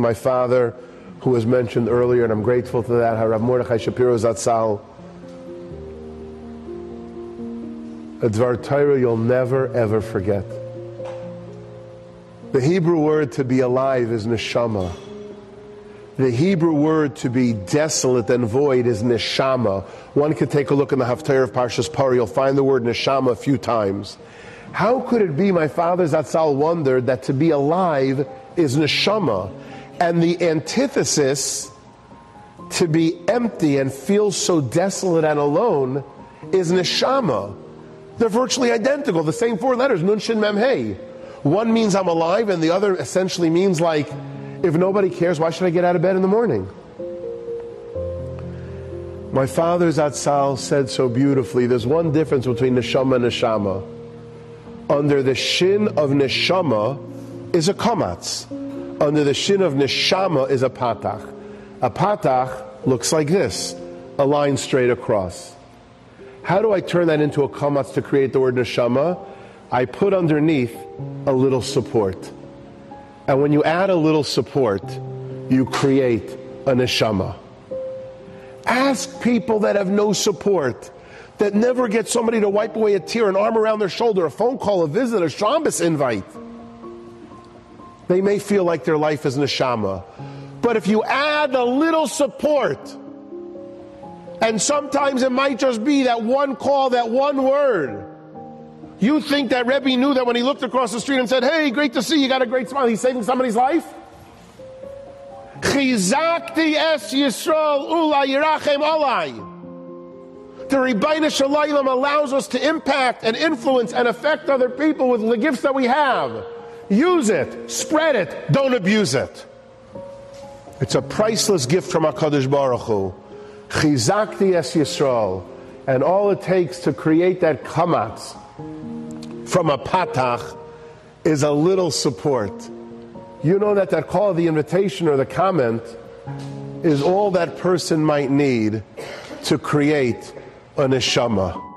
my father, who was mentioned earlier, and I'm grateful to that, Harav Mordechai Shapiro Zatzal. A Dvar Torah you'll never ever forget. The Hebrew word to be alive is neshama. The Hebrew word to be desolate and void is neshama. One could take a look in the Haftarah of Parshas Parah. You'll find the word neshama a few times. How could it be, my father Zatzal wondered, that to be alive is neshama, and the antithesis, to be empty and feel so desolate and alone, is neshama. They're virtually identical, the same four letters, nun shin mem hey. One means I'm alive, and the other essentially means like, if nobody cares, why should I get out of bed in the morning? My father Zatzal said so beautifully, there's one difference between neshama and neshama under the shin of neshama is a kamatz. Under the shin of neshama is a patach. A patach looks like this, a line straight across. How do I turn that into a kamatz to create the word neshama? I put underneath a little support. And when you add a little support, you create a neshama. Ask people that have no support that never get somebody to wipe away a tear, an arm around their shoulder, a phone call, a visit, a Shabbos invite. They may feel like their life is neshama. But if you add a little support, and sometimes it might just be that one call, that one word. You think that Rebbe knew that when he looked across the street and said, Hey, great to see you, got a great smile, he's saving somebody's life? Chizakti es Yisrael ula alai. The Ribbono Shel Olam allows us to impact and influence and affect other people with the gifts that we have. Use it, spread it, don't abuse it. It's a priceless gift from HaKadosh Baruch Hu. Chizakti es Yisrael. And all it takes to create that kamatz from a patach is a little support. You know that that call, the invitation, or the comment is all that person might need to create a neshama.